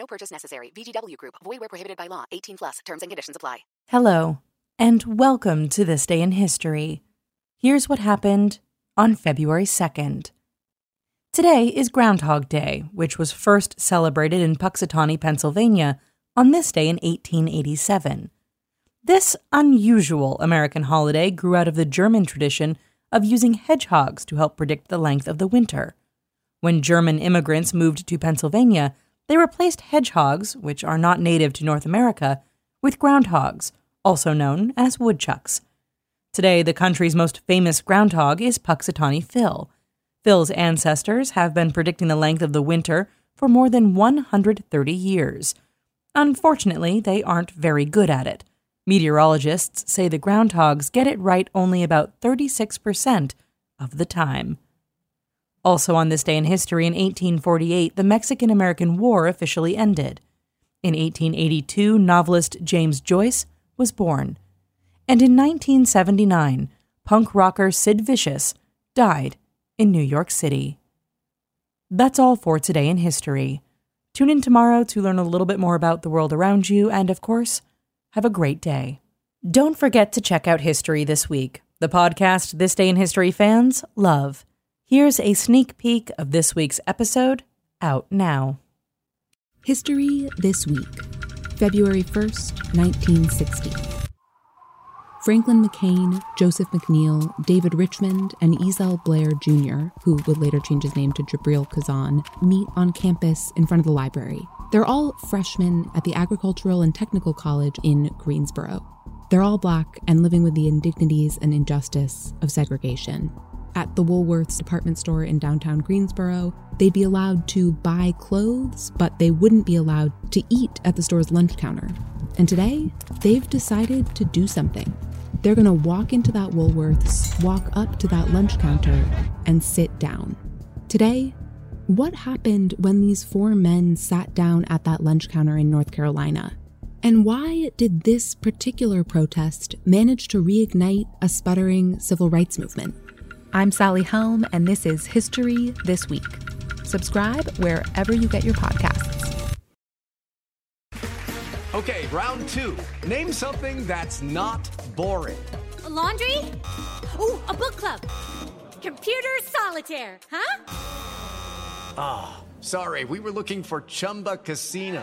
No purchase necessary. VGW Group. Void where prohibited by law. 18 plus. Terms and conditions apply. Hello, and welcome to this day in history. Here's what happened on February 2nd. Today is Groundhog Day, which was first celebrated in Punxsutawney, Pennsylvania, on this day in 1887. This unusual American holiday grew out of the German tradition of using hedgehogs to help predict the length of the winter. When German immigrants moved to Pennsylvania, they replaced hedgehogs, which are not native to North America, with groundhogs, also known as woodchucks. Today, the country's most famous groundhog is Punxsutawney Phil. Phil's ancestors have been predicting the length of the winter for more than 130 years. Unfortunately, they aren't very good at it. Meteorologists say the groundhogs get it right only about 36% of the time. Also, on this day in history, in 1848, the Mexican American War officially ended. In 1882, novelist James Joyce was born. And in 1979, punk rocker Sid Vicious died in New York City. That's all for today in history. Tune in tomorrow to learn a little bit more about the world around you, and of course, have a great day. Don't forget to check out History This Week, the podcast This Day in History fans love. Here's a sneak peek of this week's episode out now. History This Week, February 1st, 1960. Franklin McCain, Joseph McNeil, David Richmond, and Ezell Blair Jr., who would later change his name to Jibreel Khazan, meet on campus in front of the library. They're all freshmen at the Agricultural and Technical College in Greensboro. They're all black and living with the indignities and injustice of segregation. At the Woolworths department store in downtown Greensboro, they'd be allowed to buy clothes, but they wouldn't be allowed to eat at the store's lunch counter. And today, they've decided to do something. They're gonna walk into that Woolworths, walk up to that lunch counter, and sit down. Today, what happened when these four men sat down at that lunch counter in North Carolina? And why did this particular protest manage to reignite a sputtering civil rights movement? I'm Sally Helm, and this is History This Week. Subscribe wherever you get your podcasts. Okay, round two. Name something that's not boring. A laundry? Ooh, a book club. Computer solitaire, huh? Ah, oh, sorry, we were looking for Chumba Casino.